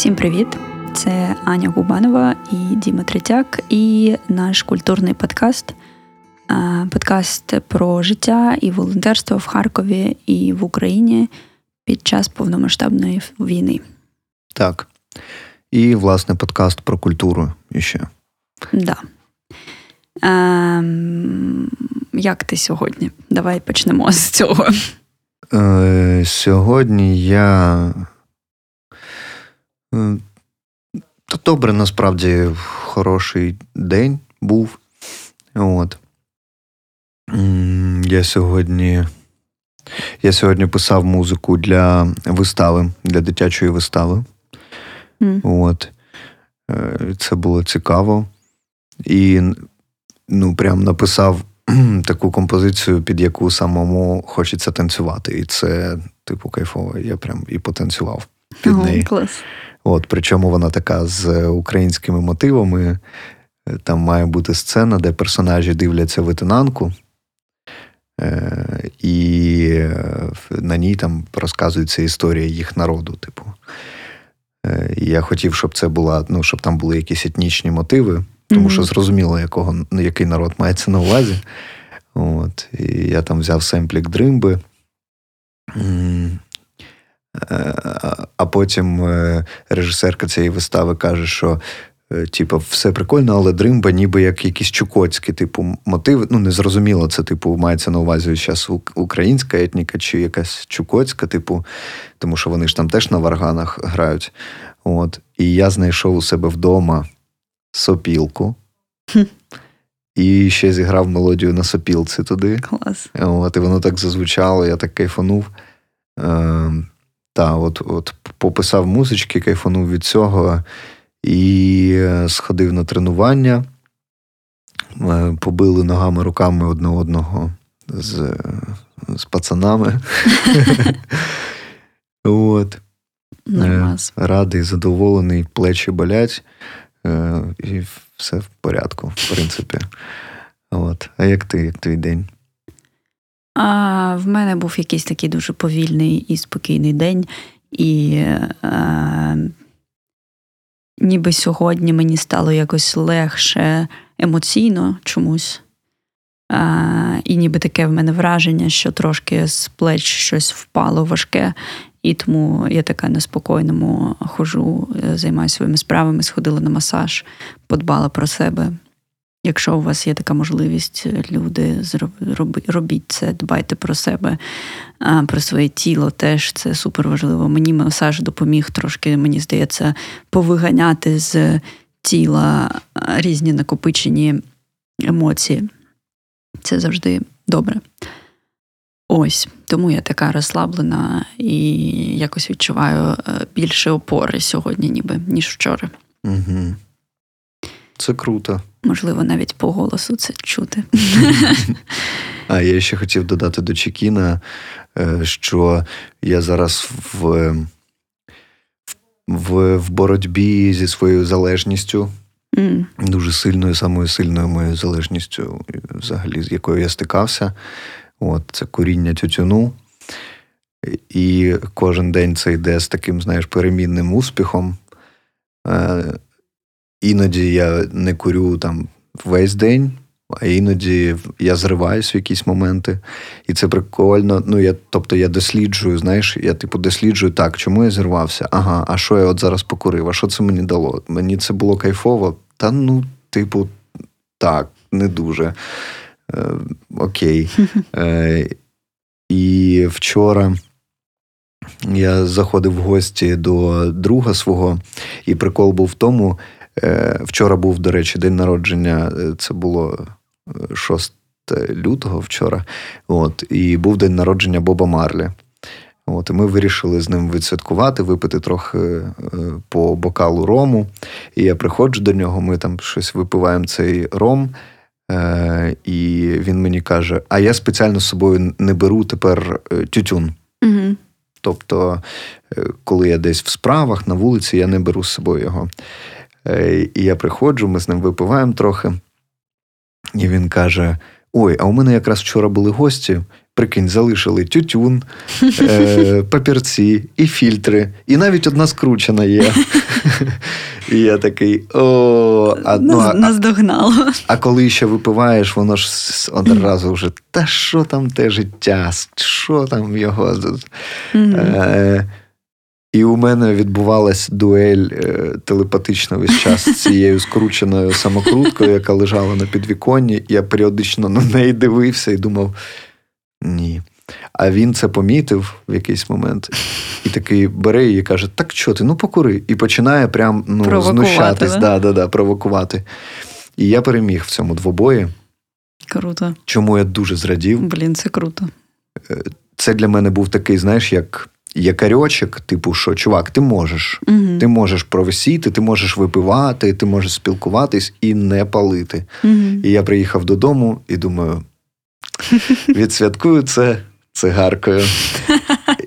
Всім привіт! Це Аня Губанова і Діма Третяк, і наш культурний подкаст. Подкаст про життя і волонтерство в Харкові і в Україні під час повномасштабної війни. Так. І, власне, подкаст про культуру іще. Да. Ем, Як ти сьогодні? Давай почнемо з цього. Е, Сьогодні я. Та добре, насправді, хороший день був. От. Я сьогодні. Я сьогодні писав музику для вистави, для дитячої вистави. Mm. От. Е, це було цікаво. І ну, прям написав таку композицію, під яку самому хочеться танцювати. І це, типу, кайфово. Я прям і потанцював під Ого, неї. Клас. От, Причому вона така з українськими мотивами. Там має бути сцена, де персонажі дивляться витинанку. Е, і на ній там розказується історія їх народу. Типу. Е, я хотів, щоб це була, ну, щоб там були якісь етнічні мотиви, тому mm-hmm. що зрозуміло, якого, який народ мається на увазі. От, І я там взяв семплік дримби. Е, а потім режисерка цієї вистави каже, що Е, типу, все прикольно, але дримба, ніби як якісь чукотські, типу, мотиви. Ну, незрозуміло, це, типу, мається на увазі зараз українська етніка чи якась чукотська, типу, тому що вони ж там теж на варганах грають. От. І я знайшов у себе вдома сопілку. І ще зіграв мелодію на сопілці туди. Клас. От, І воно так зазвучало, я так кайфанув. Е, Та, от, от пописав музички, кайфанув від цього і е, сходив на тренування, е, побили ногами руками одне одного з з пацанами. От. Е, радий, задоволений, плечі болять, і все в порядку, в принципі. От. А як ти, як твій день? А, В мене був якийсь такий дуже повільний і спокійний день, і а, ніби сьогодні мені стало якось легше емоційно чомусь. А, І ніби таке в мене враження, що трошки з плеч щось впало важке, і тому я така на спокійному хожу, е, займаюся своїми справами, сходила на масаж, подбала про себе. Якщо у вас є така можливість, люди, робіть це, дбайте про себе, про своє тіло теж це супер важливо. Мені масаж допоміг трошки, мені здається, повиганяти з тіла різні накопичені емоції. Це завжди добре. Ось, тому я така розслаблена і якось відчуваю е, більше опори сьогодні, ніби, ніж вчора. Угу. Це круто. Можливо, навіть по голосу це чути. А я ще хотів додати до Чекіна, е, що я зараз в в, в боротьбі зі своєю залежністю, mm. дуже сильною, самою сильною моєю залежністю, взагалі, з якою я стикався. От, Це коріння тютюну. І кожен день це йде з таким, знаєш, перемінним успіхом. Іноді я не курю там весь день, а іноді я зриваюсь в якісь моменти. І це прикольно. Ну, я, Тобто я досліджую, знаєш, я типу досліджую так, чому я зірвався? Ага, а що я от зараз покурив? А що це мені дало? Мені це було кайфово? Та ну, типу, так, не дуже. Е, Окей. Е, І вчора. Я заходив в гості до друга свого, і прикол був в тому, вчора був, до речі, день народження. Е, це було 6 е, лютого вчора. От, І був день народження Боба Марлі. От, І ми вирішили з ним відсвяткувати, випити трохи по бокалу рому. І я приходжу до нього, ми там щось випиваємо цей ром. І він мені каже: А я спеціально з собою не беру тепер тютюн. Угу. Тобто, коли я десь в справах на вулиці, я не беру з собою його. Е, і я приходжу, ми з ним випиваємо трохи. І він каже: Ой, а у мене якраз вчора були гості, Прикинь, залишили тютюн, е, папірці і фільтри, і навіть одна скручена є. І я такий о, а, ну, а, Наздогнало. А коли ще випиваєш, воно ж одразу вже та що там те життя, що там його. Е, І у мене відбувалась дуель е, телепатична весь час з цією скрученою самокруткою, яка лежала на підвіконні. Я періодично на неї дивився і думав: ні. А він це помітив в якийсь момент і такий бере її і каже: Так що ти? Ну покури. І починає прям ну, знущатись, да? Да, да, провокувати. І я переміг в цьому двобої. Круто. Чому я дуже зрадів. Блін, це круто. Е, це для мене був такий, знаєш, як якарьочок, типу, що чувак, ти можеш. Угу. Ти можеш провисіти, ти можеш випивати, ти можеш спілкуватись і не палити. Угу. І я приїхав додому і думаю: відсвяткую це цигаркою.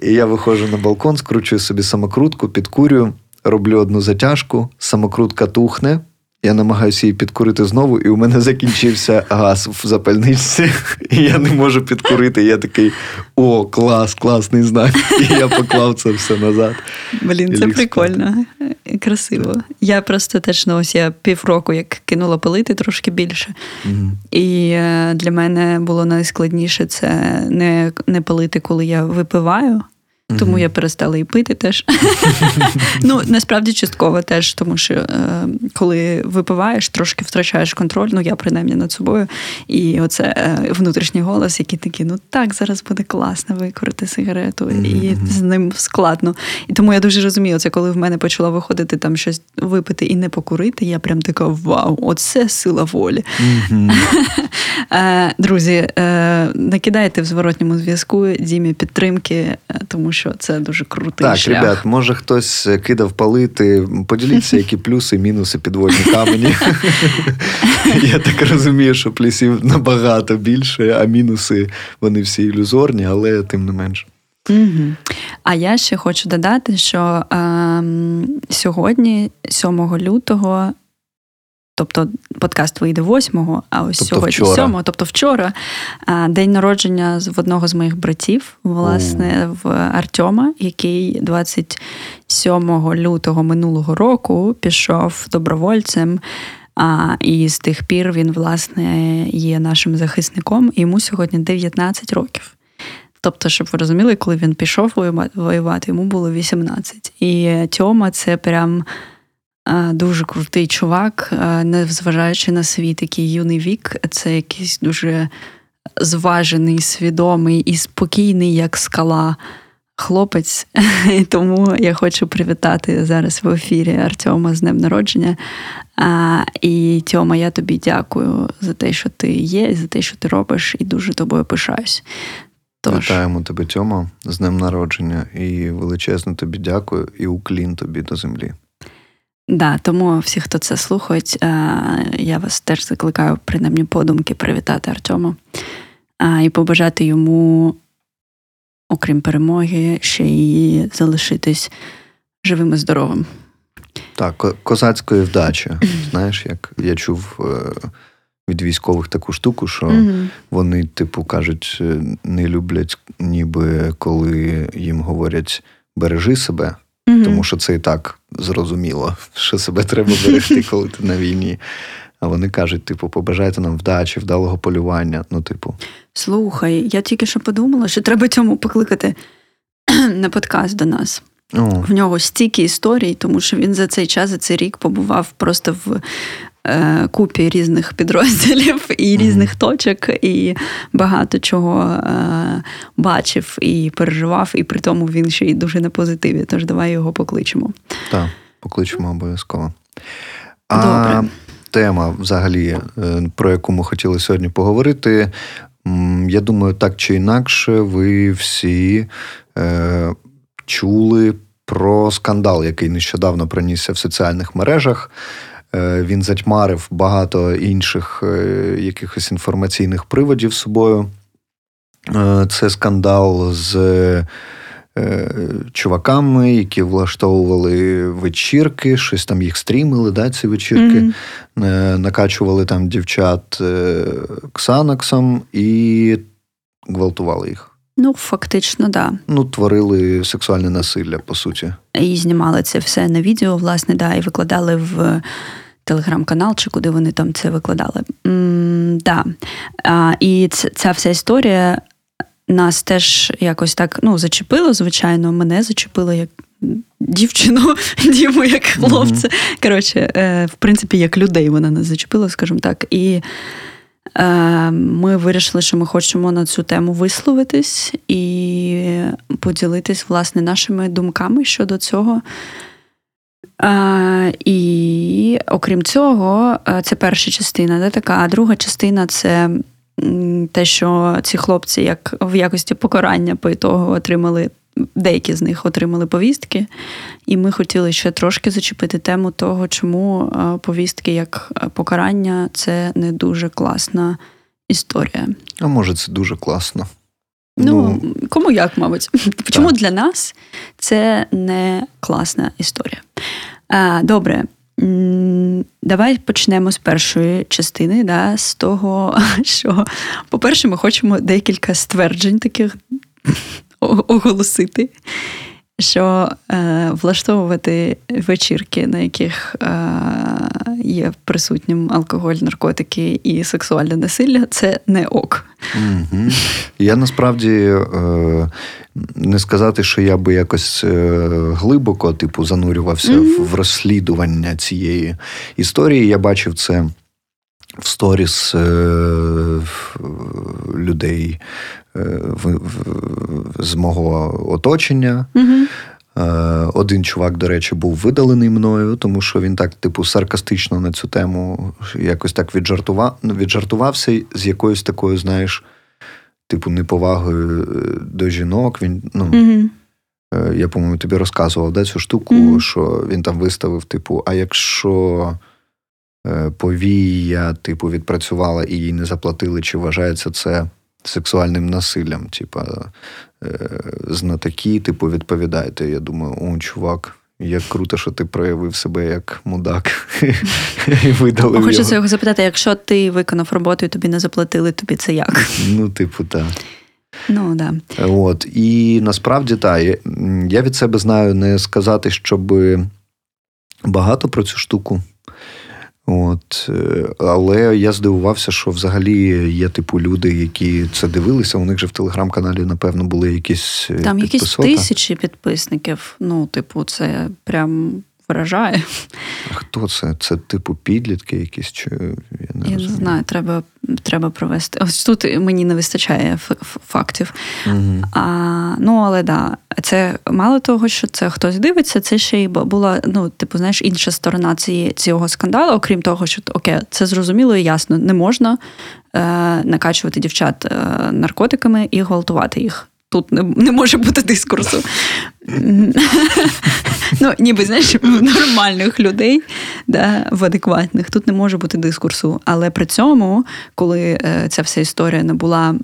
І я виходжу на балкон, скручую собі самокрутку, підкурюю, роблю одну затяжку, самокрутка тухне. Я намагаюся її підкурити знову, і у мене закінчився газ в запальничці, і я не можу підкурити. Я такий о, клас, класний знак. І я поклав це все назад. Блін, це прикольно, і красиво. Я просто теж ну, ось я півроку як кинула пилити трошки більше. Угу. І е, для мене було найскладніше це не, не палити, коли я випиваю. Тому я перестала і пити теж. Ну, насправді частково теж, тому що е, коли випиваєш, трошки втрачаєш контроль, ну я принаймні над собою. І оце е, внутрішній голос, який такий, ну так, зараз буде класно викорити сигарету, і з ним складно. І тому я дуже розумію, це коли в мене почало виходити там щось випити і не покурити, я прям така вау, оце сила волі. Е, друзі, накидайте в зворотньому зв'язку Дімі підтримки, тому що що це дуже крутий так, шлях. Так, ребят, може хтось кидав палити. Поділіться, які плюси, мінуси, підводні камені. Я так розумію, що плюсів набагато більше, а мінуси вони всі ілюзорні, але тим не менш. Угу. А я ще хочу додати, що е, сьогодні, 7 лютого, Тобто подкаст вийде 8 а ось тобто сьогодні вчора. 7 тобто вчора, день народження в одного з моїх братів, власне, в Артема, який 27 лютого минулого року пішов добровольцем. А, І з тих пір він, власне, є нашим захисником, і йому сьогодні 19 років. Тобто, щоб ви розуміли, коли він пішов воювати, йому було 18. І Тьома це прям дуже крутий чувак, незважаючи на свій такий юний вік, це якийсь дуже зважений, свідомий і спокійний, як скала. Хлопець, і тому я хочу привітати зараз в ефірі Артема з днем народження. І Тьома, я тобі дякую за те, що ти є, за те, що ти робиш, і дуже тобою пишаюсь. Тож. Вітаємо тебе, Тьома, з днем народження, і величезно тобі дякую, і уклін тобі до землі. Да, тому всі, хто це слухають, е, я вас теж закликаю, принаймні, подумки привітати Артему і побажати йому, окрім перемоги, ще й залишитись живим і здоровим. Так, козацької вдачі. Знаєш, як я чув е, від військових таку штуку, що mm вони, типу, кажуть, е, не люблять, ніби коли їм говорять бережи себе. Угу. Тому що це і так зрозуміло, що себе треба берегти, коли ти на війні. А вони кажуть, типу, побажайте нам вдачі, вдалого полювання. Ну, типу. Слухай, я тільки що подумала, що треба цьому покликати на подкаст до нас. О. В нього стільки історій, тому що він за цей час, за цей рік побував просто в купі різних підрозділів і різних точок, і багато чого е, бачив і переживав, і при тому він ще й дуже на позитиві. Тож давай його покличемо. Так, покличемо обов'язково. А Добре. тема, взагалі, е, про яку ми хотіли сьогодні поговорити. Я думаю, так чи інакше, ви всі е, чули про скандал, який нещодавно пронісся в соціальних мережах. Е, він затьмарив багато інших е, якихось інформаційних приводів собою. Е, це скандал з чуваками, які влаштовували вечірки, щось там їх стрімили, да, ці вечірки, mm-hmm. накачували там дівчат Ксанаксом, і гвалтували їх. Ну, фактично, да. Ну, творили сексуальне насилля, по суті. І знімали це все на відео, власне, да, і викладали в телеграм-канал, чи куди вони там це викладали. М, да. А, І ця вся історія нас теж якось так ну, зачепила, звичайно, мене зачепило як дівчину, Діму як хлопця. Mm-hmm. Коротше, е, в принципі, як людей вона нас зачепила, скажімо так. І е, ми вирішили, що ми хочемо на цю тему висловитись і поділитись, власне, нашими думками щодо цього. І окрім цього, е, це перша частина, де така, а друга частина це те, що ці хлопці, як в якості покарання по ітогу отримали. Деякі з них отримали повістки, і ми хотіли ще трошки зачепити тему того, чому е, повістки як покарання це не дуже класна історія. А може, це дуже класно. Ну, ну кому як, мабуть. Чому для нас це не класна історія? Добре. Давай почнемо з першої частини, да, з того, що, по-перше, ми хочемо декілька стверджень таких оголосити що е, влаштовувати вечірки, на яких е, є присутнім алкоголь, наркотики і сексуальне насилля, це не ок. Угу. Я насправді е, не сказати, що я би якось е, глибоко типу, занурювався угу. в розслідування цієї історії. Я бачив це. В сторіс е, людей в, в, з мого оточення. Угу. Один чувак, до речі, був видалений мною, тому що він так, типу, саркастично на цю тему якось так віджартував, віджартувався з якоюсь такою, знаєш, типу, неповагою е, до жінок. Він, ну, угу. Я, по-моєму, тобі розказував да, цю штуку, угу. що він там виставив, типу, а якщо е, повія, типу, відпрацювала і їй не заплатили, чи вважається це сексуальним насиллям. Типа, е, знатоки, типу, відповідаєте. Я думаю, о, чувак. Як круто, що ти проявив себе як мудак і видалив Хочеться його запитати, якщо ти виконав роботу і тобі не заплатили, тобі це як? Ну, типу, так. Ну, да. От. І насправді так, я від себе знаю не сказати, щоб багато про цю штуку. От, е, Але я здивувався, що взагалі є типу люди, які це дивилися. У них же в телеграм-каналі, напевно, були якісь. Е, Там якісь тисячі підписників. Ну, типу, це прям вражає. А хто це? Це типу підлітки якісь? чи Я не я не знаю, треба треба провести. Ось тут мені не вистачає фактів. Угу. А, Ну, але да, це мало того, що це хтось дивиться, це ще й була, ну, типу, знаєш, інша сторона цієї, цього скандалу, окрім того, що окей, це зрозуміло і ясно, не можна е, накачувати дівчат е, наркотиками і гвалтувати їх тут не, не може бути дискурсу. Ну, ніби знаєш, в нормальних людей, да, в адекватних, тут не може бути дискурсу. Але при цьому, коли е, ця вся історія не була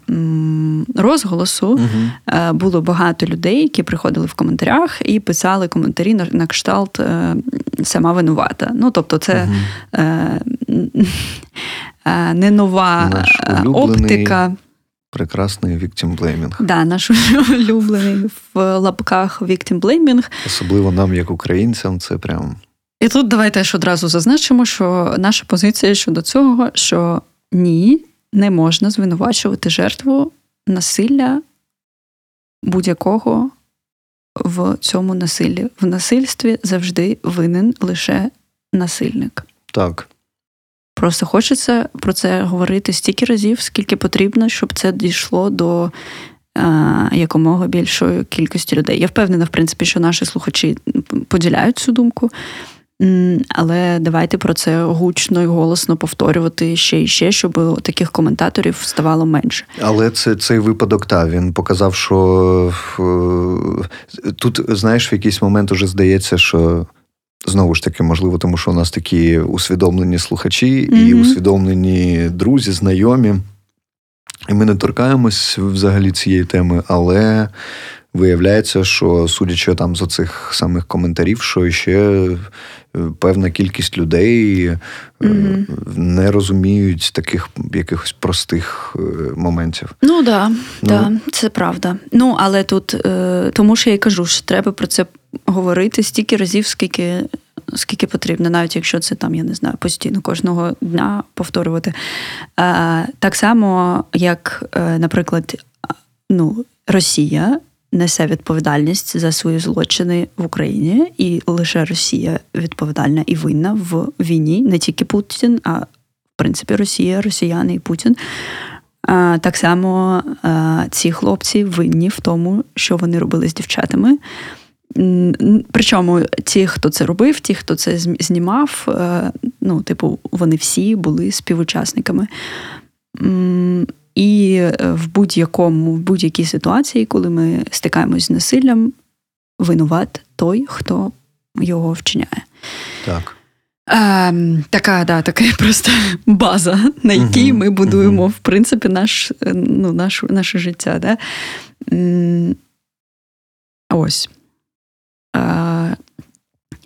розголосу, е, було багато людей, які приходили в коментарях і писали коментарі на, на кшталт е, сама винувата. Ну, тобто, це не нова оптика. Прекрасний віктімблеймінг. Да, наш улюблений в лапках віктімблеймінг. Особливо нам, як українцям, це прям. І тут давайте ж одразу зазначимо, що наша позиція щодо цього, що ні, не можна звинувачувати жертву насилля будь-якого в цьому насиллі. В насильстві завжди винен лише насильник. Так. Просто хочеться про це говорити стільки разів, скільки потрібно, щоб це дійшло до е, якомога більшої кількості людей. Я впевнена, в принципі, що наші слухачі поділяють цю думку. Але давайте про це гучно і голосно повторювати ще і ще, щоб таких коментаторів ставало менше. Але це цей випадок, так, він показав, що е, тут, знаєш, в якийсь момент уже здається, що Знову ж таки, можливо, тому що у нас такі усвідомлені слухачі mm-hmm. і усвідомлені друзі, знайомі. І ми не торкаємось взагалі цієї теми, але виявляється, що судячи там з оцих самих коментарів, що ще е, певна кількість людей mm не розуміють таких якихось простих е, моментів. Ну да, ну да, це правда. Ну але тут тому що я й кажу, що треба про це говорити стільки разів, скільки. Скільки потрібно, навіть якщо це там, я не знаю, постійно кожного дня повторювати. Так само, як, наприклад, ну, Росія несе відповідальність за свої злочини в Україні, і лише Росія відповідальна і винна в війні, не тільки Путін, а в принципі Росія, Росіяни і Путін. Так само ці хлопці винні в тому, що вони робили з дівчатами. Причому ті, хто це робив, ті, хто це знімав, е, ну, типу, вони всі були співучасниками. І е, в будь-якому, в будь-якій ситуації, коли ми стикаємось з насиллям, винуват той, хто його вчиняє. Так. Е, така, да, така просто база, на якій uh ми будуємо, uh в принципі, наш, е, ну, наш, наше життя. Да? Ось. Е,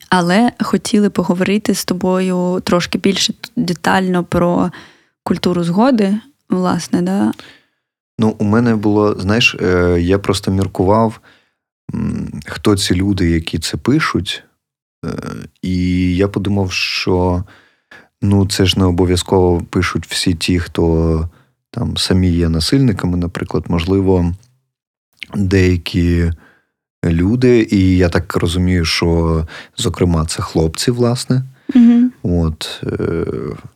але хотіли поговорити з тобою трошки більше детально про культуру згоди власне, да? Ну, у мене було, знаєш, е, я просто міркував, хто ці люди, які це пишуть. Е, і я подумав, що ну, це ж не обов'язково пишуть всі ті, хто там самі є насильниками, наприклад, можливо, деякі люди, і я так розумію, що, зокрема, це хлопці, власне. Угу. От, е,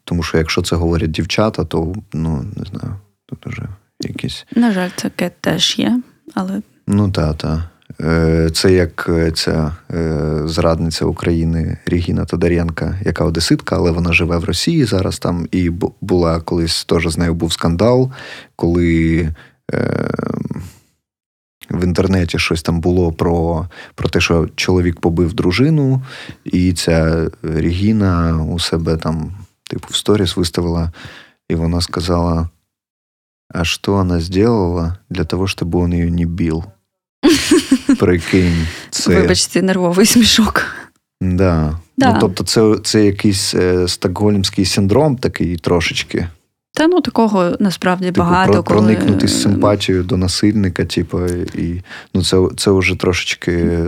Тому що якщо це говорять дівчата, то ну не знаю, тут уже якісь. На жаль, таке теж є, але. Ну так, так. Е, це як е, ця зрадниця України Рігіна Тодоренка, яка одеситка, але вона живе в Росії зараз там. І була колись теж з нею був скандал, коли в інтернеті щось там було про про те, що чоловік побив дружину, і ця Регіна у себе там, типу, в сторіс виставила, і вона сказала: А що вона зробила для того, щоб він її не бив? Прикинь. це... Вибачте, нервовий смішок. Да. да. Ну, Тобто, це це якийсь е, стокгольмський синдром такий трошечки. Та ну такого насправді типу, багато. Про, коли... Проникнути з симпатією до насильника, типу, і ну це це вже трошечки.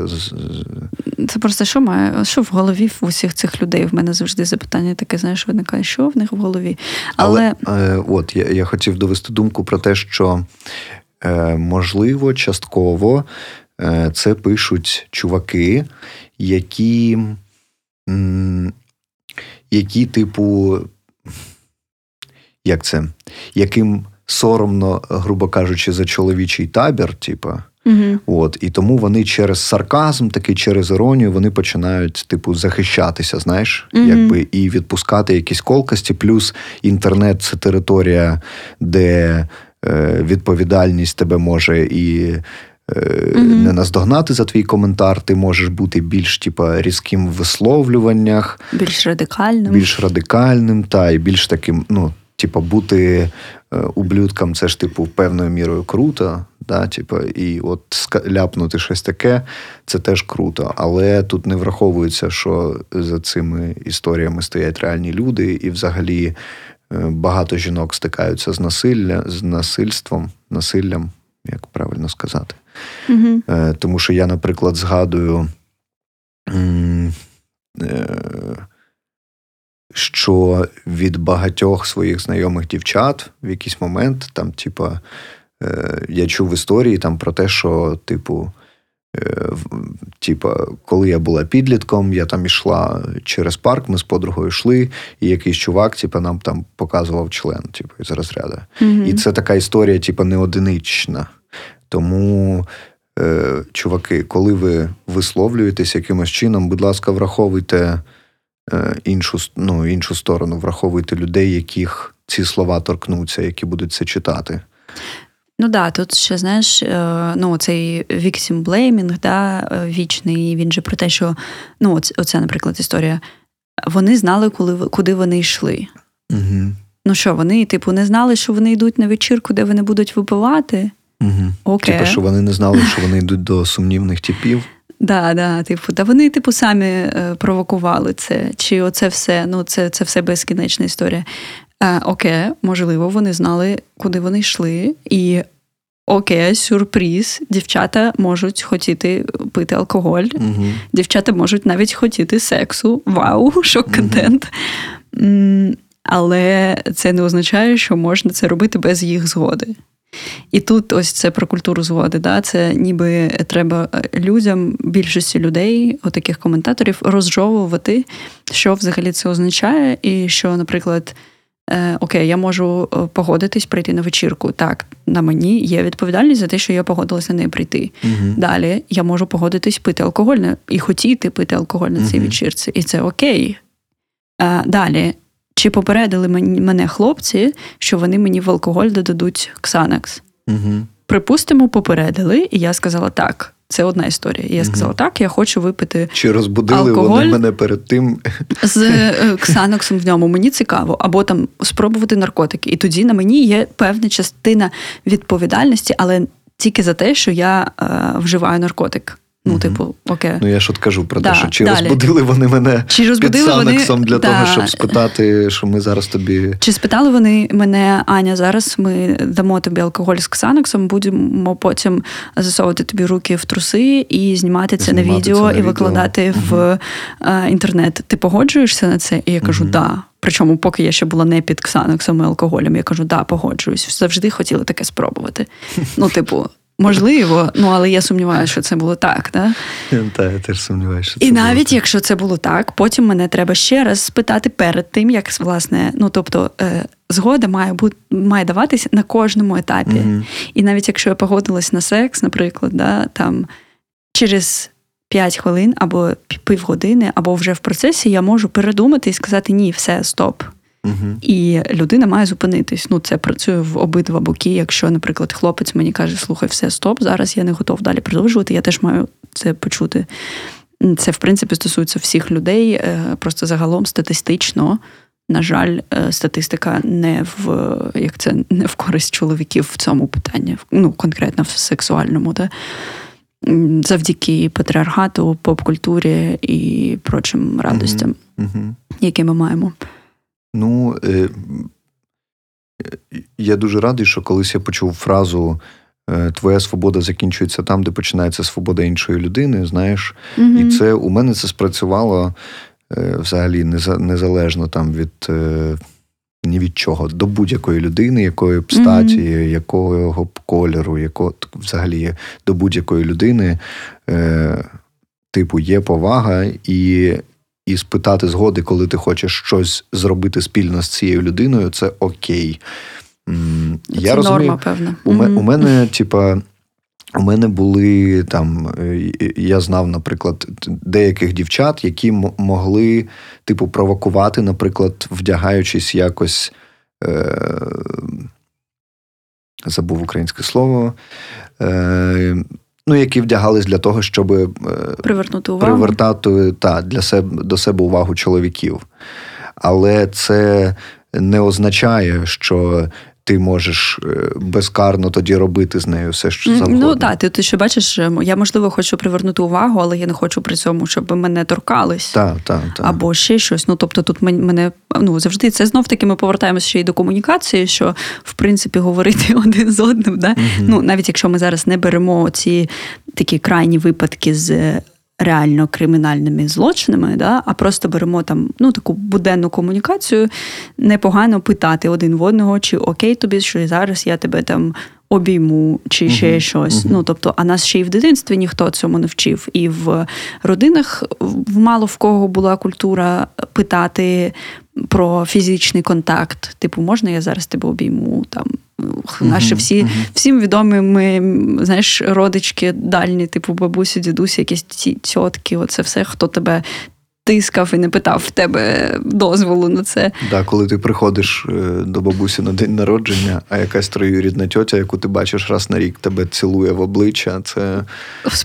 Це просто що має, що в голові в усіх цих людей? В мене завжди запитання таке, знаєш, виникає, що в них в голові. Але, Але е, от я, я хотів довести думку про те, що е, можливо, частково е, це пишуть чуваки, які, м, які, типу як це, яким соромно, грубо кажучи, за чоловічий табір, типа. Угу. От, І тому вони через сарказм, такий через іронію, вони починають, типу, захищатися, знаєш, угу. якби, і відпускати якісь колкості. Плюс інтернет це територія, де е, відповідальність тебе може і. Угу. Не наздогнати за твій коментар, ти можеш бути більш типа, різким в висловлюваннях, більш радикальним, більш радикальним, та і більш таким, ну, типу, бути е, ублюдком, це ж, типу, певною мірою круто. Да, типу, І от ляпнути щось таке, це теж круто. Але тут не враховується, що за цими історіями стоять реальні люди, і взагалі е, багато жінок стикаються з насилля, з насильством, насиллям, як правильно сказати. Угу. Тому що я, наприклад, згадую що від багатьох своїх знайомих дівчат в якийсь момент там, типа, е, я чув історії там про те, що, типу, е, Типа, коли я була підлітком, я там йшла через парк, ми з подругою йшли, і якийсь чувак, типа, нам там показував член, типу, із розряду. Mm-hmm. І це така історія, типа, не одинична. Тому, е, чуваки, коли ви висловлюєтесь якимось чином, будь ласка, враховуйте іншу ну, іншу сторону, враховуйте людей, яких ці слова торкнуться, які будуть це читати. Ну да, тут ще знаєш, е, ну цей victim blaming, да, е, вічний, він же про те, що ну, оце, наприклад, історія. Вони знали, коли куди вони йшли. Угу. Ну що, вони, типу, не знали, що вони йдуть на вечірку, де вони будуть випивати? Угу. Окей. Типу, що вони не знали, що вони йдуть до сумнівних типів. Да, да, типу, та вони, типу, самі е, провокували це. Чи оце все, ну це це все безкінечна історія. Е, Окей, можливо, вони знали, куди вони йшли, і окей, сюрприз. Дівчата можуть хотіти пити алкоголь, угу. дівчата можуть навіть хотіти сексу. Вау, шок-контент. Угу. Але це не означає, що можна це робити без їх згоди. І тут ось це про культуру згоди. Да? Це ніби треба людям, більшості людей, отаких коментаторів, розжовувати, що взагалі це означає, і що, наприклад, е, окей, я можу е, погодитись прийти на вечірку. Так, на мені є відповідальність за те, що я погодилася неї прийти. uh Далі я можу погодитись пити алкоголь і хотіти пити алкоголь на цій uh вечірці, і це окей. Е, далі. Чи попередили мене хлопці, що вони мені в алкоголь додадуть Ксанакс? Угу. Припустимо, попередили, і я сказала так. Це одна історія. І я сказала, так, я хочу випити. Чи розбудили алкоголь вони мене перед тим? З е, Ксаноксом в ньому мені цікаво, або там спробувати наркотики. І тоді на мені є певна частина відповідальності, але тільки за те, що я е, вживаю наркотик. Ну, угу. типу, окей. Ну я ж от кажу про да, те, що чи далі. розбудили вони мене чи розбудили під Санексом вони... для да. того, щоб спитати, що ми зараз тобі. Чи спитали вони мене, Аня, зараз ми дамо тобі алкоголь з Ксанексом, будемо потім засовувати тобі руки в труси і знімати це знімати на відео це на і викладати угу. в е, інтернет. Ти погоджуєшся на це? І я кажу, так. Да. Причому, поки я ще була не під ксанексом і алкоголем, я кажу, да, погоджуюсь. Завжди хотіли таке спробувати. Ну, типу, Можливо, ну але я сумніваюся, що це було так. Да? Так, я теж сумніваюся. що це І навіть було якщо це було так, потім мене треба ще раз спитати перед тим, як власне, ну тобто, е, згода має бути має даватися на кожному етапі. mm І навіть якщо я погодилась на секс, наприклад, да, там через 5 хвилин або півгодини, або вже в процесі я можу передумати і сказати ні, все, стоп. Угу. І людина має зупинитись. Ну, це працює в обидва боки. Якщо, наприклад, хлопець мені каже, слухай, все, стоп, зараз я не готов далі продовжувати, я теж маю це почути. Це, в принципі, стосується всіх людей. Е, просто загалом статистично, на жаль, е, статистика не в як це не в користь чоловіків в цьому питанні, ну конкретно в сексуальному, да? завдяки патріархату, поп-культурі і прочим радостям, угу. які ми маємо. Ну, е, я дуже радий, що колись я почув фразу е, Твоя свобода закінчується там, де починається свобода іншої людини. Знаєш, mm і це у мене це спрацювало е, взагалі незалежно там від ні від чого, до будь-якої людини, якої б статі, mm-hmm. якого б кольору, якого взагалі до будь-якої людини. Типу, є повага, і і спитати згоди, коли ти хочеш щось зробити спільно з цією людиною, це окей. Це Я розумію, норма, певно. У, mm у мене, типа. У мене були там, е, я знав, наприклад, деяких дівчат, які могли, типу, провокувати, наприклад, вдягаючись якось, е, забув українське слово, е, ну, які вдягались для того, щоб е, привернути увагу. привертати та, для себе до себе увагу чоловіків. Але це не означає, що ти можеш е, безкарно тоді робити з нею все, що завгодно. Ну так, ти, ти ще бачиш, е, я можливо хочу привернути увагу, але я не хочу при цьому, щоб мене торкались. Так, так, так. Або ще щось. Ну тобто, тут мене ну завжди це знов таки ми повертаємося ще й до комунікації, що в принципі говорити один з одним. Да? Угу. Ну навіть якщо ми зараз не беремо ці такі крайні випадки з реально кримінальними злочинами, да, а просто беремо там ну, таку буденну комунікацію, непогано питати один в одного, чи окей тобі, що зараз я тебе там. Обійму чи ще uh-huh, щось. Uh-huh. Ну тобто, а нас ще й в дитинстві ніхто цьому не вчив. І в родинах в мало в кого була культура питати про фізичний контакт. Типу, можна я зараз тебе обійму? Там Наші всі всім відомі ми, знаєш, родички дальні, типу бабусі, дідусі, якісь ці тітки, оце все, хто тебе тискав і не питав в тебе дозволу на це. Да, коли ти приходиш е, до бабусі на день народження, а якась троюрідна тьотя, яку ти бачиш раз на рік, тебе цілує в обличчя, це з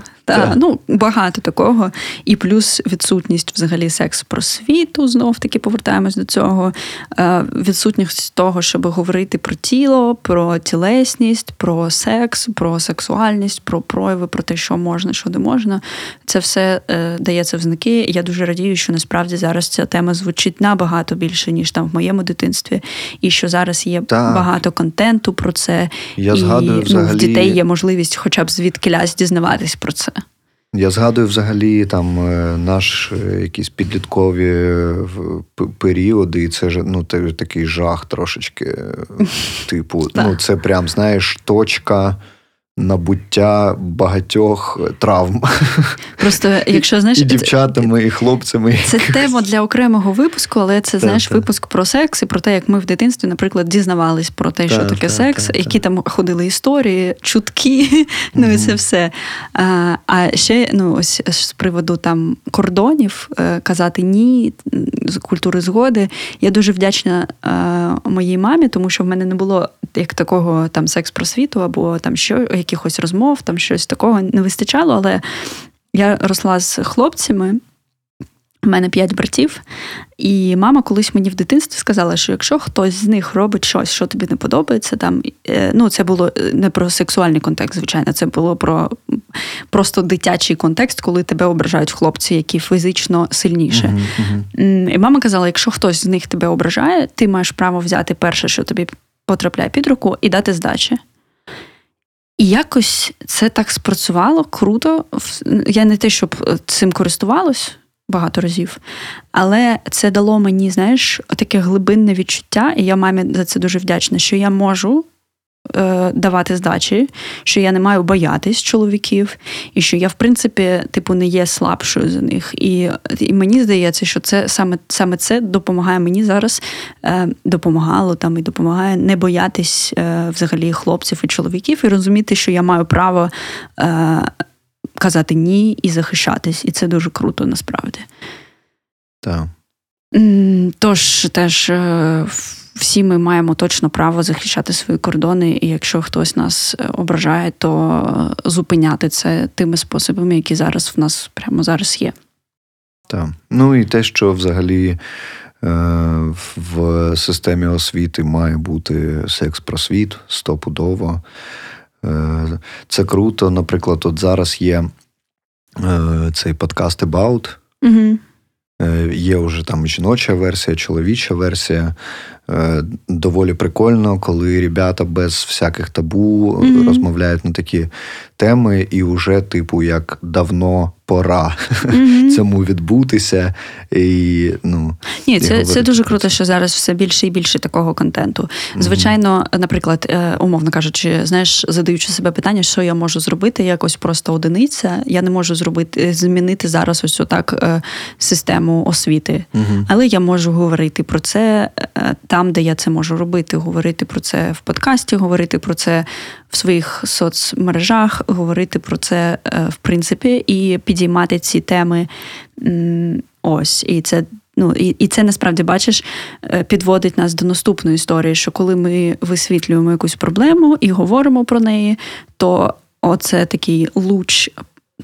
помадою ще. Ну багато такого. І плюс відсутність взагалі сексу просвіту, знов таки повертаємось до цього. Е, відсутність того, щоб говорити про тіло, про тілесність, про секс, про сексуальність, про прояви, про те, що можна, що не можна. Це все е, дається в знаки. Я дуже радію, що насправді зараз ця тема звучить набагато більше, ніж там в моєму дитинстві, і що зараз є так. багато контенту про це. Я і згадую, взагалі... ну, в дітей є можливість, хоча б звідкилясь дізнаватись про це. Я згадую взагалі там е, наш е, якісь підліткові е, періоди, і це ж ну такий жах трошечки. Типу, ну це прям знаєш точка набуття багатьох травм. Просто якщо знаєш і дівчатами, і хлопцями. Це тема для окремого випуску, але це знаєш випуск про секс і про те, як ми в дитинстві, наприклад, дізнавались про те, що таке секс, які там ходили історії, чутки, ну і це все. А ще ну ось з приводу там кордонів е, казати ні, з культури згоди. Я дуже вдячна моїй мамі, тому що в мене не було як такого там секс-просвіту або там що якихось розмов, там щось такого не вистачало, але я росла з хлопцями. У мене п'ять братів, і мама колись мені в дитинстві сказала, що якщо хтось з них робить щось, що тобі не подобається, там е, ну це було е, не про сексуальний контекст, звичайно, це було про просто дитячий контекст, коли тебе ображають хлопці, які фізично сильніше. Uh-huh, uh-huh. І мама казала: якщо хтось з них тебе ображає, ти маєш право взяти перше, що тобі потрапляє під руку, і дати здачі. І якось це так спрацювало круто. Я не те, щоб цим користувалась багато разів, але це дало мені, знаєш, таке глибинне відчуття, і я мамі за це дуже вдячна, що я можу Е, давати здачі, що я не маю боятись чоловіків, і що я, в принципі, типу, не є слабшою за них. І і мені здається, що це саме саме це допомагає мені зараз, е, допомагало там і допомагає не боятись е, взагалі хлопців і чоловіків, і розуміти, що я маю право е, казати ні і захищатись. І це дуже круто насправді. Так. Тож теж. Всі ми маємо точно право захищати свої кордони, і якщо хтось нас е, ображає, то зупиняти це тими способами, які зараз в нас прямо зараз є. Так. Ну і те, що взагалі е, в системі освіти має бути секс-просвіт стопудово. Е, це круто. Наприклад, от зараз є цей подкаст About. Угу. Є вже там жіноча версія, чоловіча версія. Е, доволі прикольно, коли ребята без всяких табу mm-hmm. розмовляють на такі теми, і вже, типу, як давно пора mm-hmm. цьому відбутися. І, ну, Ні, це це дуже круто, що зараз все більше і більше такого контенту. Звичайно, mm-hmm. наприклад, е, умовно кажучи, знаєш, задаючи себе питання, що я можу зробити, якось просто одиниця. Я не можу зробити змінити зараз ось отак е, систему освіти, але я можу говорити про це там, де я це можу робити, говорити про це в подкасті, говорити про це в своїх соцмережах, говорити про це е, в принципі, і підіймати ці теми. Ось, і це. Ну, і і це насправді бачиш, е, підводить нас до наступної історії, що коли ми висвітлюємо якусь проблему і говоримо про неї, то оце такий луч,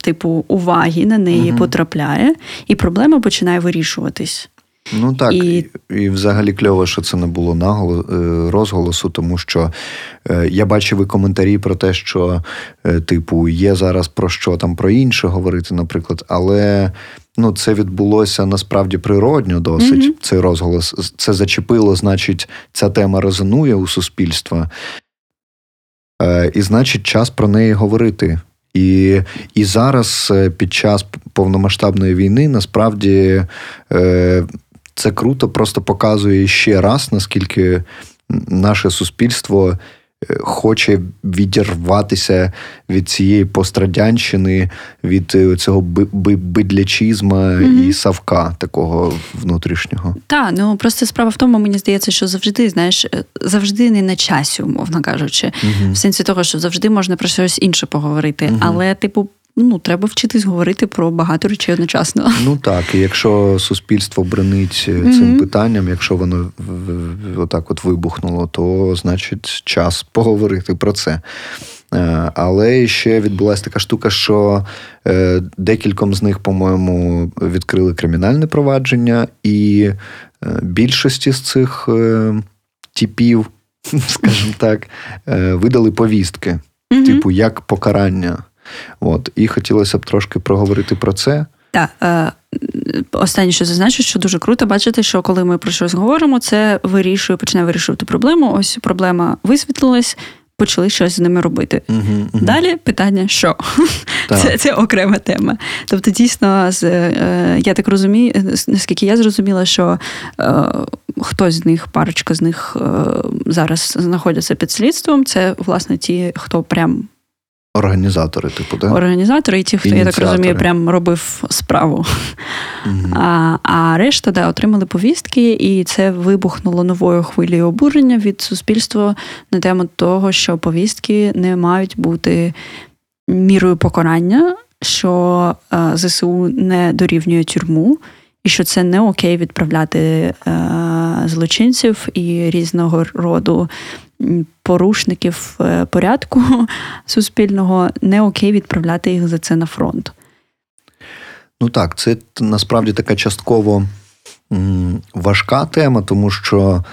типу, уваги на неї угу. потрапляє, і проблема починає вирішуватись. Ну так, і... і взагалі кльово, що це не було наголо е, розголосу, тому що е, я бачив і коментарі про те, що, е, типу, є зараз про що там про інше говорити, наприклад, але ну, це відбулося насправді природньо досить. Mm-hmm. Цей розголос це зачепило, значить, ця тема резонує у суспільства. І значить, час про неї говорити. І і зараз під час повномасштабної війни насправді е, це круто, просто показує ще раз, наскільки наше суспільство е, хоче відірватися від цієї пострадянщини, від е, цього бидлячізма mm-hmm. і савка такого внутрішнього. Так, ну просто справа в тому, мені здається, що завжди, знаєш, е, завжди не на часі, умовно кажучи, mm-hmm. в сенсі того, що завжди можна про щось інше поговорити, mm-hmm. але, типу, ну треба вчитись говорити про багато речей одночасно. Ну так, і якщо суспільство бренить цим mm-hmm. питанням, якщо воно отак от вибухнуло, то значить час поговорити про це. Е, але ще відбулася така штука, що е, декільком з них, по-моєму, відкрили кримінальне провадження, і більшості з цих типів, скажімо так, видали повістки, mm типу, як покарання. От. І хотілося б трошки проговорити про це. Так, е, останнє, що зазначу, що дуже круто бачити, що коли ми про щось говоримо, це вирішує, починає вирішувати проблему. Ось проблема висвітлилась, почали щось з ними робити. Угу, угу. Далі питання, що це це окрема тема. Тобто, дійсно, з, е, я так розумію, наскільки я зрозуміла, що е, хтось з них, парочка з них е, зараз знаходяться під слідством. Це власне ті, хто прям. Організатори, типу, так? Організатори і ті, хто, я так розумію, прям робив справу. Mm-hmm. А а решта да, отримали повістки, і це вибухнуло новою хвилею обурення від суспільства на тему того, що повістки не мають бути мірою покарання, що а, ЗСУ не дорівнює тюрму, і що це не окей відправляти а, злочинців і різного роду порушників е, порядку суспільного не окей відправляти їх за це на фронт. Ну так, це насправді така частково важка тема, тому що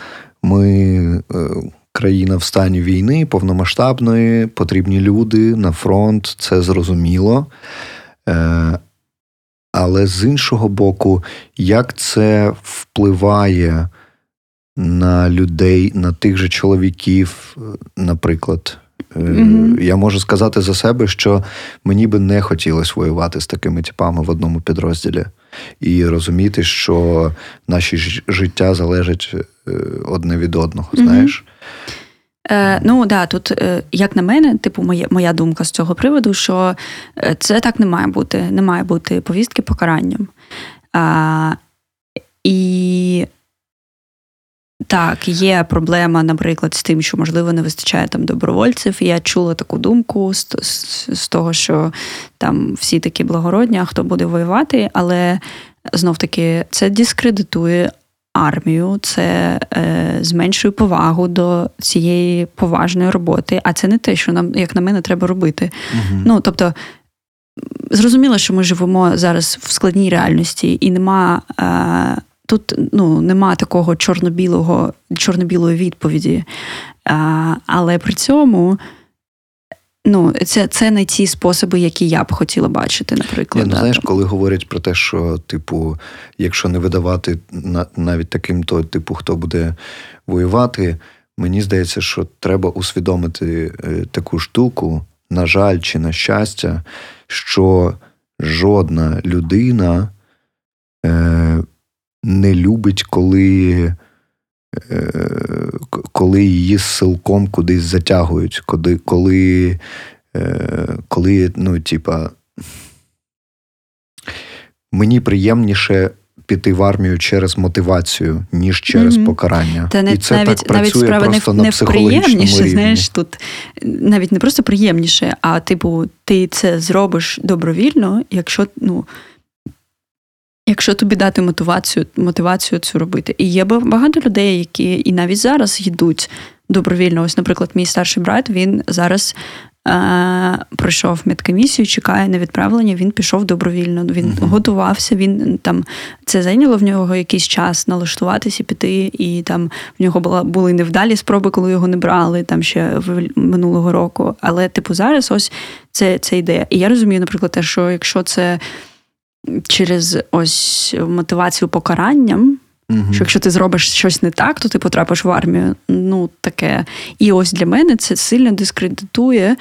ми е, країна в стані війни, повномасштабної, потрібні люди на фронт, це зрозуміло. Е, але з іншого боку, як це впливає на людей, на тих же чоловіків, наприклад. Mm-hmm. Я можу сказати за себе, що мені би не хотілося воювати з такими типами в одному підрозділі і розуміти, що наші життя залежать е, одне від одного. Mm-hmm. Знаєш? Е, Ну да, тут, е, як на мене, типу, моя моя думка з цього приводу, що це так не має бути. Не має бути повістки покаранням. А, І так, є проблема, наприклад, з тим, що можливо не вистачає там добровольців. Я чула таку думку з, з, з того, що там всі такі благородні, а хто буде воювати, але знов таки це дискредитує армію, це е, зменшує повагу до цієї поважної роботи. А це не те, що нам, як на мене, треба робити. Угу. Ну тобто. Зрозуміло, що ми живемо зараз в складній реальності, і нема е, Тут ну, нема такого чорно-білого, чорно-білої відповіді. А, Але при цьому ну, це це не ті способи, які я б хотіла бачити, наприклад. Я, ну, Знаєш, коли говорять про те, що, типу, якщо не видавати навіть таким, то, типу, хто буде воювати, мені здається, що треба усвідомити е, таку штуку, на жаль, чи на щастя, що жодна людина. Е, не любить, коли е, коли її силком кудись затягують, коли, коли, е, коли ну, типа, мені приємніше. Піти в армію через мотивацію, ніж через mm-hmm. покарання. Та не, І це навіть, так працює навіть справа просто не, на психологічному рівні. знаєш, тут навіть не просто приємніше, а типу, ти це зробиш добровільно, якщо ну, Якщо тобі дати мотивацію мотивацію цю робити. І є багато людей, які і навіть зараз йдуть добровільно. Ось, наприклад, мій старший брат, він зараз е, пройшов медкомісію, чекає на відправлення, він пішов добровільно, він uh-huh. готувався, він там це зайняло в нього якийсь час налаштуватися, піти, і там в нього була були невдалі спроби, коли його не брали там ще в минулого року. Але, типу, зараз ось це, це ідея. І я розумію, наприклад, те, що якщо це через ось мотивацію покаранням. Угу. Що якщо ти зробиш щось не так, то ти потрапиш в армію. Ну, таке. І ось для мене це сильно дискредитує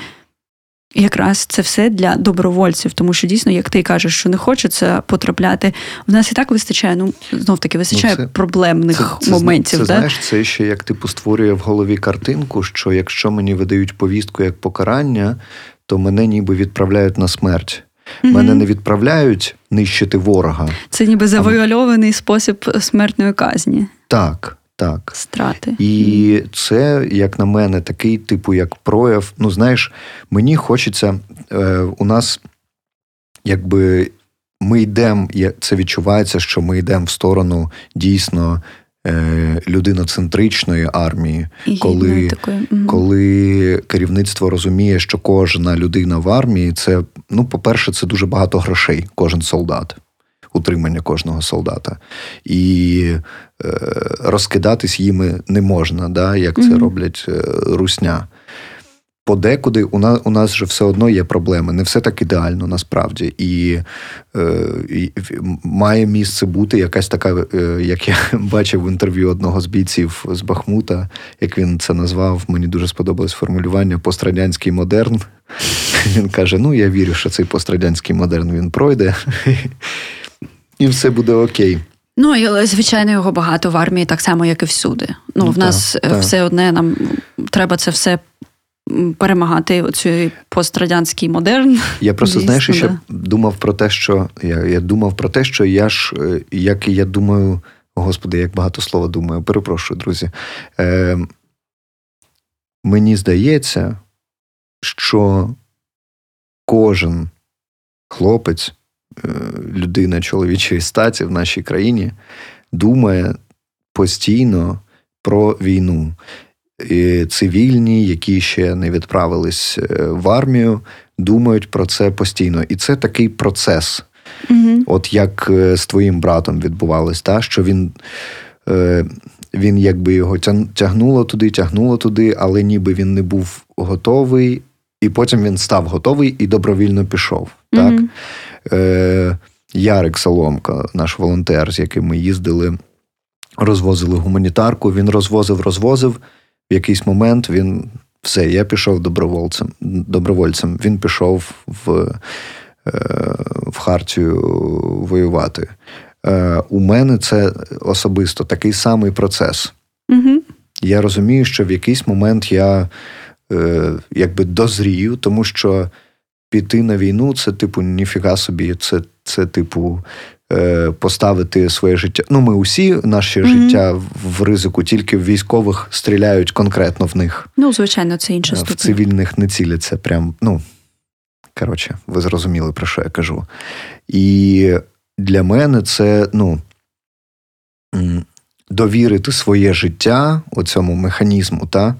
якраз це все для добровольців, тому що дійсно, як ти кажеш, що не хочеться потрапляти. В нас і так вистачає, ну знов таки вистачає ну, це, проблемних це, моментів. Це, да? знаєш, це ще як типу створює в голові картинку, що якщо мені видають повістку як покарання, то мене ніби відправляють на смерть. Mm-hmm. Мене не відправляють нищити ворога. Це ніби завуальований а... спосіб смертної казні. Так, так. Страти. І це, як на мене, такий типу, як прояв. Ну, знаєш, мені хочеться е, у нас, якби ми йдемо, це відчувається, що ми йдемо в сторону дійсно людиноцентричної армії, коли коли керівництво розуміє, що кожна людина в армії це, ну, по-перше, це дуже багато грошей, кожен солдат. Утримання кожного солдата. І е, розкидатись їми не можна, да, як це роблять е, русня подекуди у нас у нас же все одно є проблеми. Не все так ідеально насправді. І, е, і має місце бути якась така, е, як я бачив в інтерв'ю одного з бійців з Бахмута, як він це назвав. Мені дуже сподобалось формулювання пострадянський модерн. Він каже: Ну, я вірю, що цей пострадянський модерн він пройде, і все буде окей. Ну, але, звичайно, його багато в армії, так само, як і всюди. Ну, ну в нас та, та. все одне, нам треба це все перемагати оцю пострадянський модерн. Я просто Дійсно, знаєш, ще да. думав про те, що я я думав про те, що я ж, е, як я думаю, господи, як багато слова думаю, перепрошую, друзі. Е, Мені здається, що кожен хлопець, е, людина чоловічої статі в нашій країні думає постійно про війну цивільні, які ще не відправились е, в армію, думають про це постійно. І це такий процес. Угу. От як е, з твоїм братом відбувалось, та, що він. Е, він якби його тягнуло туди, тягнуло туди, але ніби він не був готовий, і потім він став готовий і добровільно пішов. Так? Mm-hmm. Е, Ярик Соломка, наш волонтер, з яким ми їздили, розвозили гуманітарку. Він розвозив, розвозив, в якийсь момент він все, я пішов добровольцем. добровольцем. Він пішов в е, в Хартію воювати. Е, у мене це особисто такий самий процес. Угу. Я розумію, що в якийсь момент я е, якби дозрію, тому що піти на війну це, типу, ніфіга собі, це, це типу, Е, поставити своє життя. Ну, ми усі наше mm-hmm. життя в ризику, тільки в військових стріляють конкретно в них. Ну, звичайно, це інша ступінь. В цивільних не ціляться. Прям, ну, коротше, ви зрозуміли, про що я кажу. І для мене це, ну. Довірити своє життя оцьому механізму, та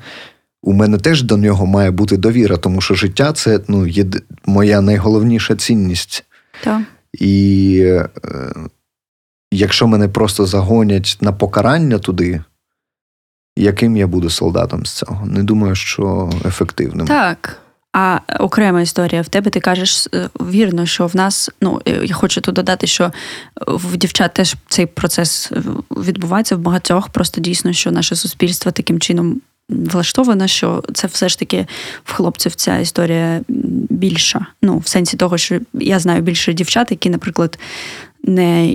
у мене теж до нього має бути довіра, тому що життя це ну, є моя найголовніша цінність. Так. І е, якщо мене просто загонять на покарання туди, яким я буду солдатом з цього? Не думаю, що ефективним. Так. А окрема історія в тебе, ти кажеш е, вірно, що в нас, ну е, я хочу тут додати, що в дівчат теж цей процес відбувається в багатьох. Просто дійсно, що наше суспільство таким чином влаштована, що це все ж таки в хлопців ця історія більша. Ну, в сенсі того, що я знаю більше дівчат, які, наприклад, не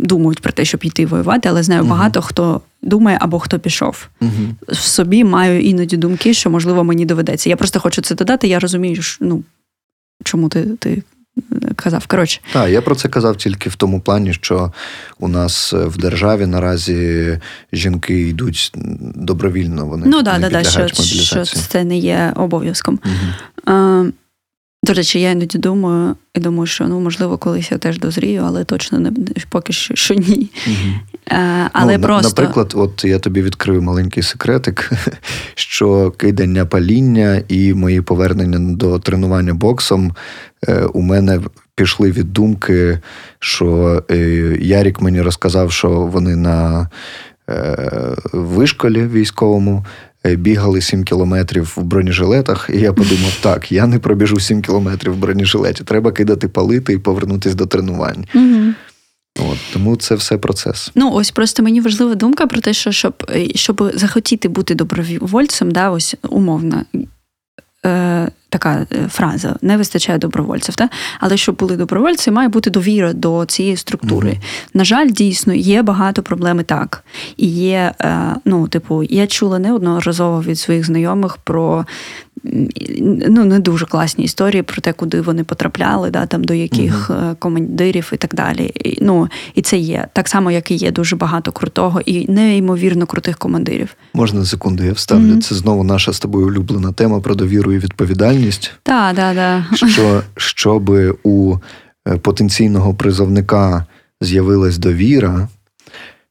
думають про те, щоб йти воювати, але знаю багато хто думає або хто пішов. uh В собі маю іноді думки, що можливо мені доведеться. Я просто хочу це додати. Я розумію, що, ну чому ти ти казав. Коротше. Так, я про це казав тільки в тому плані, що у нас в державі наразі жінки йдуть добровільно. Вони ну, да, не да, що, що це не є обов'язком. Угу. А, до речі, я іноді думаю і думаю, що ну можливо колись я теж дозрію, але точно не поки що що ні. Угу. Але ну, просто... Наприклад, от я тобі відкрию маленький секретик, що кидання паління і мої повернення до тренування боксом е, у мене пішли від думки, що е, Ярік мені розказав, що вони на вишколі військовому. Бігали 7 кілометрів в бронежилетах, і я подумав, так, я не пробіжу 7 кілометрів в бронежилеті, треба кидати палити і повернутися до тренувань. Угу. От, Тому це все процес. Ну, ось просто мені важлива думка про те, що щоб е, щоб захотіти бути добровольцем, да, ось умовно. Е, Така е, фраза не вистачає добровольців, та? але щоб були добровольці, має бути довіра до цієї структури. mm На жаль, дійсно є багато проблем і так. І є, е, ну, типу, я чула неодноразово від своїх знайомих про ну, не дуже класні історії про те, куди вони потрапляли, да, там, до яких uh командирів і так далі. І, ну, І це є. Так само, як і є дуже багато крутого і неймовірно крутих командирів. Можна секунду, я вставлю. mm Це знову наша з тобою улюблена тема про довіру і відповідальність. Так, так, так. Що, Щоб у е, потенційного призовника з'явилась довіра.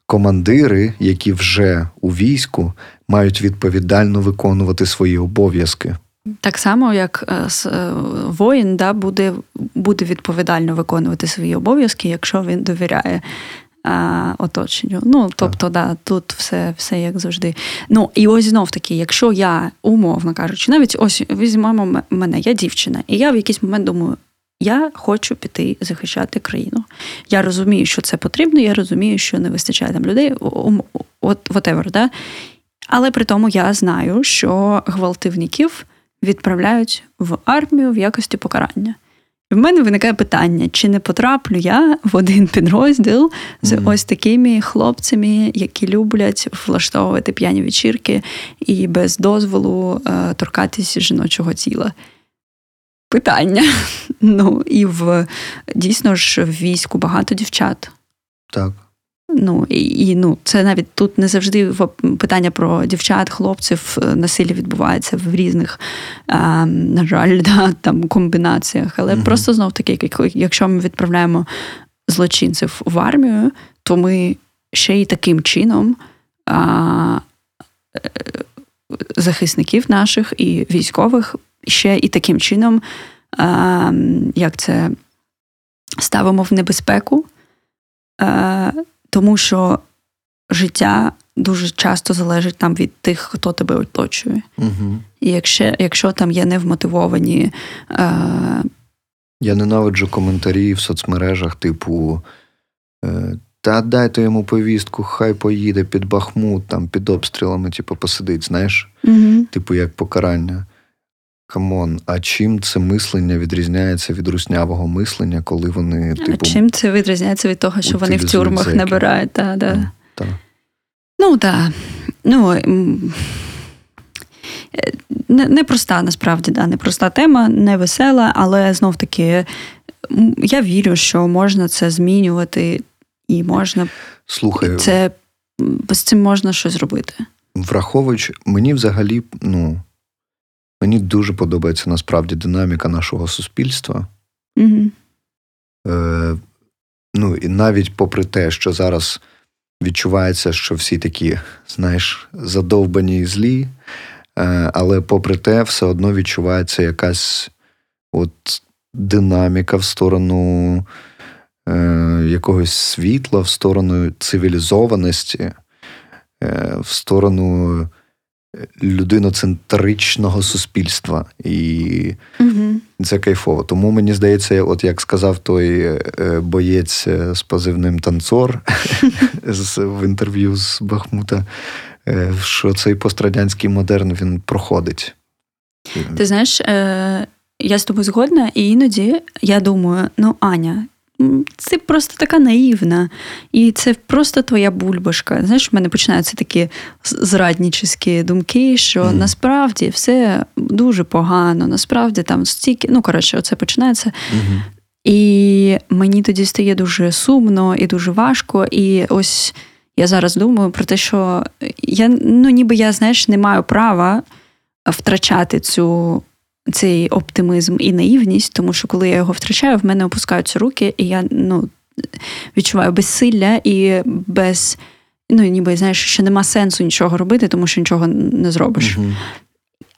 командири, які вже у війську, мають відповідально виконувати свої обов'язки. Так само, як е, е, воїн да, буде буде відповідально виконувати свої обов'язки, якщо він довіряє а, оточенню. Ну, тобто, да, тут все все як завжди. Ну, і ось знов таки, якщо я, умовно кажучи, навіть ось візьмемо мене, я дівчина, і я в якийсь момент думаю, я хочу піти захищати країну. Я розумію, що це потрібно, я розумію, що не вистачає там людей, от whatever, да? але при тому я знаю, що гвалтівників відправляють в армію в якості покарання. В мене виникає питання, чи не потраплю я в один підрозділ з mm. ось такими хлопцями, які люблять влаштовувати п'яні вечірки і без дозволу е, торкатися жіночого тіла. Питання. Ну, і в дійсно ж в війську багато дівчат. Так. Ну і, ну, це навіть тут не завжди питання про дівчат, хлопців е, насилля відбувається в різних, а, на жаль, да, там комбінаціях. Але mm просто знов таки, якщо ми відправляємо злочинців в армію, то ми ще й таким чином а, е, захисників наших і військових ще і таким чином, а, як це ставимо в небезпеку. Тому що життя дуже часто залежить там від тих, хто тебе оточує. Угу. І якщо якщо там є невмотивовані. Е... Я ненавиджу коментарі в соцмережах, типу. Е, та дайте йому повістку, хай поїде під Бахмут, там під обстрілами, типу, посидить, знаєш? Угу. Типу, як покарання. Come on, а чим це мислення відрізняється від руснявого мислення, коли вони типу, А чим це відрізняється від того, що вони в тюрмах зеки. набирають? Та, да. Та. Ну так. Ну, Непроста, насправді, да, непроста тема, не весела, але знов таки я вірю, що можна це змінювати і можна. Слухай, це з цим можна щось зробити. Враховуючи, мені взагалі, ну. Мені дуже подобається насправді динаміка нашого суспільства. Угу. Е, Ну, і навіть попри те, що зараз відчувається, що всі такі, знаєш, задовбані і злі, е, але попри те, все одно відчувається якась от динаміка в сторону е, якогось світла, в сторону цивілізованості, е, в сторону людиноцентричного суспільства, і угу. це кайфово. Тому мені здається, от як сказав той е, боєць е, з позивним танцор в інтерв'ю з Бахмута, е, що цей пострадянський модерн він проходить. Ти знаєш, я з тобою згодна, і іноді я думаю, ну, Аня, це просто така наївна, і це просто твоя бульбашка. Знаєш, в мене починаються такі зраднічі думки, що mm. насправді все дуже погано, насправді там стільки. Ну, коротше, оце починається. Mm-hmm. І мені тоді стає дуже сумно і дуже важко. І ось я зараз думаю про те, що я ну, ніби я, знаєш, не маю права втрачати цю цей оптимізм і наївність, тому що коли я його втрачаю, в мене опускаються руки, і я ну, відчуваю безсилля і без. Ну, ніби знаєш, що нема сенсу нічого робити, тому що нічого не зробиш.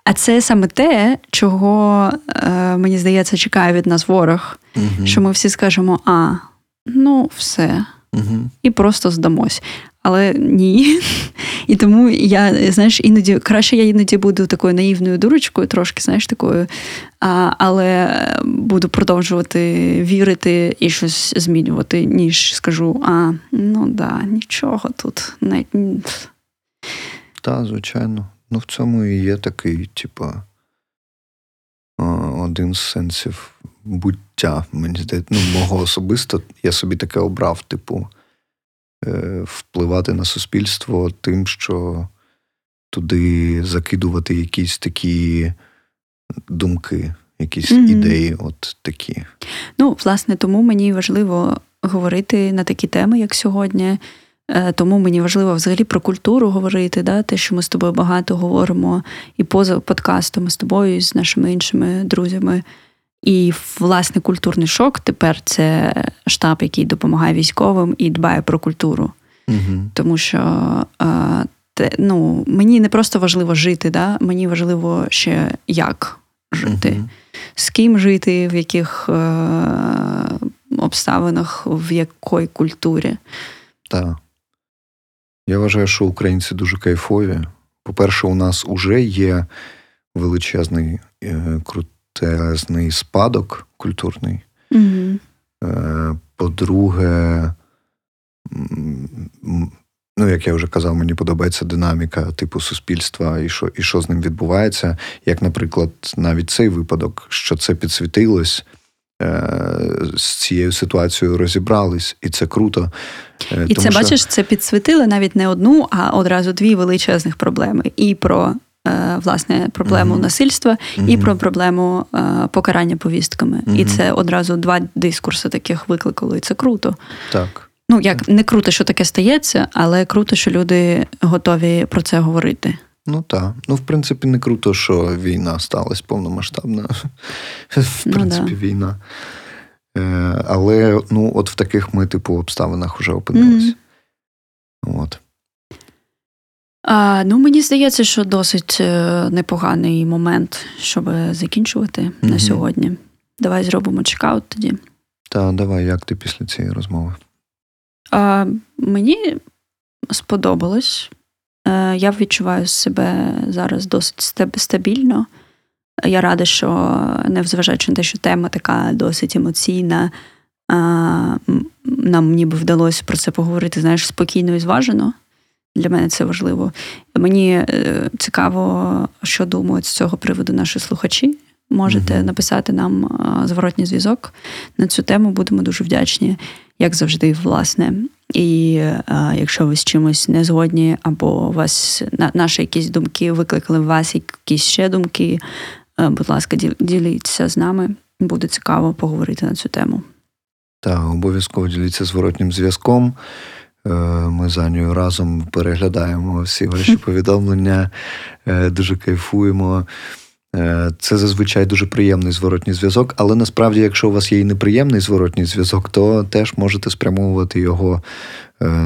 А це саме те, чого, е, мені здається, чекає від нас ворог, угу. що ми всі скажемо: а, ну, все, угу. і просто здамось але ні. І тому я, знаєш, іноді краще я іноді буду такою наївною дурочкою, трошки, знаєш, такою, а, але буду продовжувати вірити і щось змінювати, ніж скажу: а, ну да, нічого тут не. Так, звичайно. Ну, в цьому і є такий, типа, один з сенсів буття, мені здається, ну, мого особисто, я собі таке обрав, типу. Е, впливати на суспільство тим, що туди закидувати якісь такі думки, якісь mm-hmm. ідеї, от такі. Ну, власне, тому мені важливо говорити на такі теми, як сьогодні. Е, тому мені важливо взагалі про культуру говорити, да, те, що ми з тобою багато говоримо і поза подкастом з тобою, і з нашими іншими друзями. І власне культурний шок тепер це штаб, який допомагає військовим і дбає про культуру. Угу. Тому що а, те, ну, мені не просто важливо жити, да? мені важливо ще як жити, угу. з ким жити, в яких е- обставинах, в якій культурі. Так. Я вважаю, що українці дуже кайфові. По-перше, у нас уже є величезний, е, крутезний спадок культурний. Угу. По-друге, ну, як я вже казав, мені подобається динаміка типу суспільства і що і що з ним відбувається. Як, наприклад, навіть цей випадок, що це підсвітилось. Е, з цією ситуацією розібрались, і це круто. Е, і тому це що... бачиш, це підсвітили навіть не одну, а одразу дві величезних проблеми: і про власне проблему mm насильства, mm і про проблему покарання повістками. І це одразу два дискурси таких викликало, і це круто. Так. Ну як не круто, що таке стається, але круто, що люди готові про це говорити. Ну так. Ну, в принципі, не круто, що війна сталася повномасштабна. В ну, принципі, да. війна. Е, Але ну, от в таких ми, типу, обставинах вже опинилися. Mm-hmm. От. А, Ну, мені здається, що досить е, непоганий момент, щоб закінчувати mm-hmm. на сьогодні. Давай зробимо чекаут тоді. Так, давай, як ти після цієї розмови? А, Мені сподобалось. Е, я відчуваю себе зараз досить стабільно. Я рада, що незважаючи на те, що тема така досить емоційна, нам ніби вдалося про це поговорити, знаєш, спокійно і зважено. Для мене це важливо. Мені е, цікаво, що думають з цього приводу наші слухачі. Можете uh написати нам зворотній зв'язок на цю тему. Будемо дуже вдячні, як завжди, власне. І а, якщо ви з чимось не згодні, або вас на, наші якісь думки викликали в вас якісь ще думки, а, будь ласка, діліться з нами. Буде цікаво поговорити на цю тему. Так, обов'язково діліться зворотнім зв'язком. Е, ми за нею разом переглядаємо всі ваші повідомлення, е, дуже кайфуємо. Е, це зазвичай дуже приємний зворотній зв'язок, але насправді, якщо у вас є і неприємний зворотній зв'язок, то теж можете спрямовувати його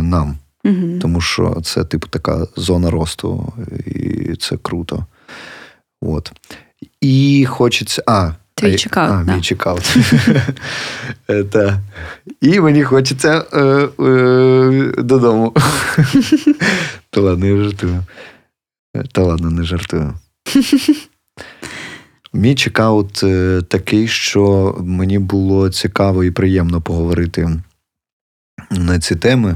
нам. Угу. Тому що це, типу, така зона росту, і це круто. От. І хочеться. А, Твій чекаут. А, да. мій чекаут. Та. І мені хочеться е, е, додому. Та ладно, я жартую. Та ладно, не жартую. Мій чекаут е, такий, що мені було цікаво і приємно поговорити на ці теми.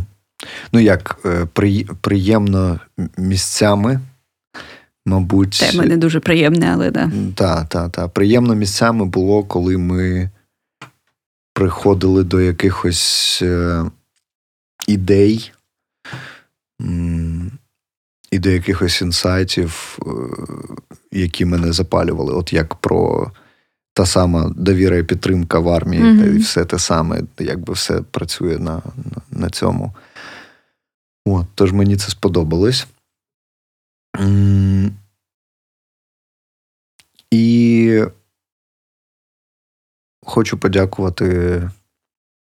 Ну, як е, приємно місцями, мабуть. Теми не дуже приємні, але да. Так, так, так. Приємно місцями було, коли ми приходили до якихось е, ідей і до якихось інсайтів, е, які мене запалювали, от як про та сама довіра і підтримка в армії, mm-hmm. і все те саме, якби все працює на, на цьому. От, Тож мені це сподобалось. І хочу подякувати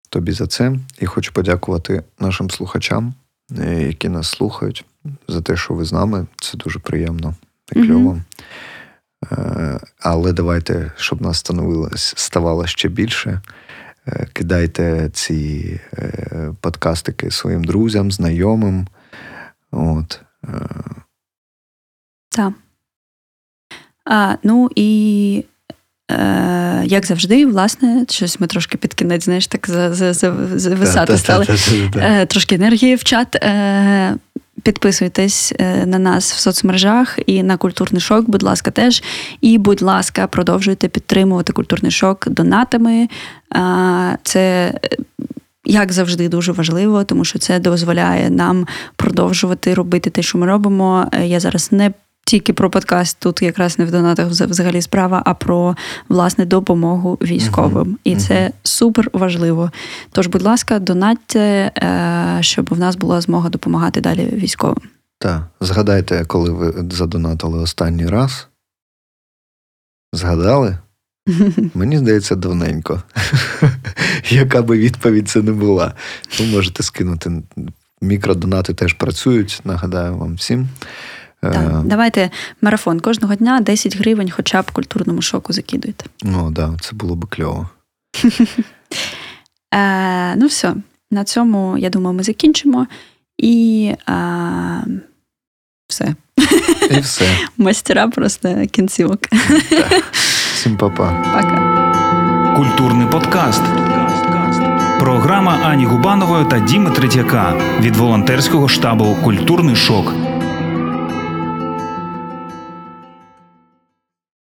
тобі за це, і хочу подякувати нашим слухачам, е, які нас слухають за те, що ви з нами. Це дуже приємно і кльово. Mm-hmm. Але давайте, щоб нас становилось, ставало ще більше. Е, кидайте ці подкастики своїм друзям, знайомим. От. Так. А, Ну і Е, Як завжди, власне, щось ми трошки під кінець, знаєш, так зависати стали. Е, трошки енергії в чат. Е, підписуйтесь е, на нас в соцмережах і на культурний шок, будь ласка, теж. І, будь ласка, продовжуйте підтримувати культурний шок донатами. Це. Як завжди, дуже важливо, тому що це дозволяє нам продовжувати робити те, що ми робимо. Я зараз не тільки про подкаст, тут якраз не в донатах взагалі справа, а про власне допомогу військовим. Uh-huh. І це uh-huh. супер важливо. Тож, будь ласка, донатьте, е, щоб в нас була змога допомагати далі військовим. Так, згадайте, коли ви задонатили останній раз. Згадали? Мені здається, давненько. Яка би відповідь це не була. Ви можете скинути Мікродонати теж працюють. Нагадаю вам всім. Так, Давайте марафон кожного дня 10 гривень, хоча б культурному шоку закидуйте. Ну так, да, це було би кльово. Е, Ну, все, на цьому, я думаю, ми закінчимо. І е, все. І все. Мастера просто кінцівок. Всім па-па. Пока. Культурний подкаст. Програма Ані Губанової та Діми Третьяка від волонтерського штабу Культурний шок.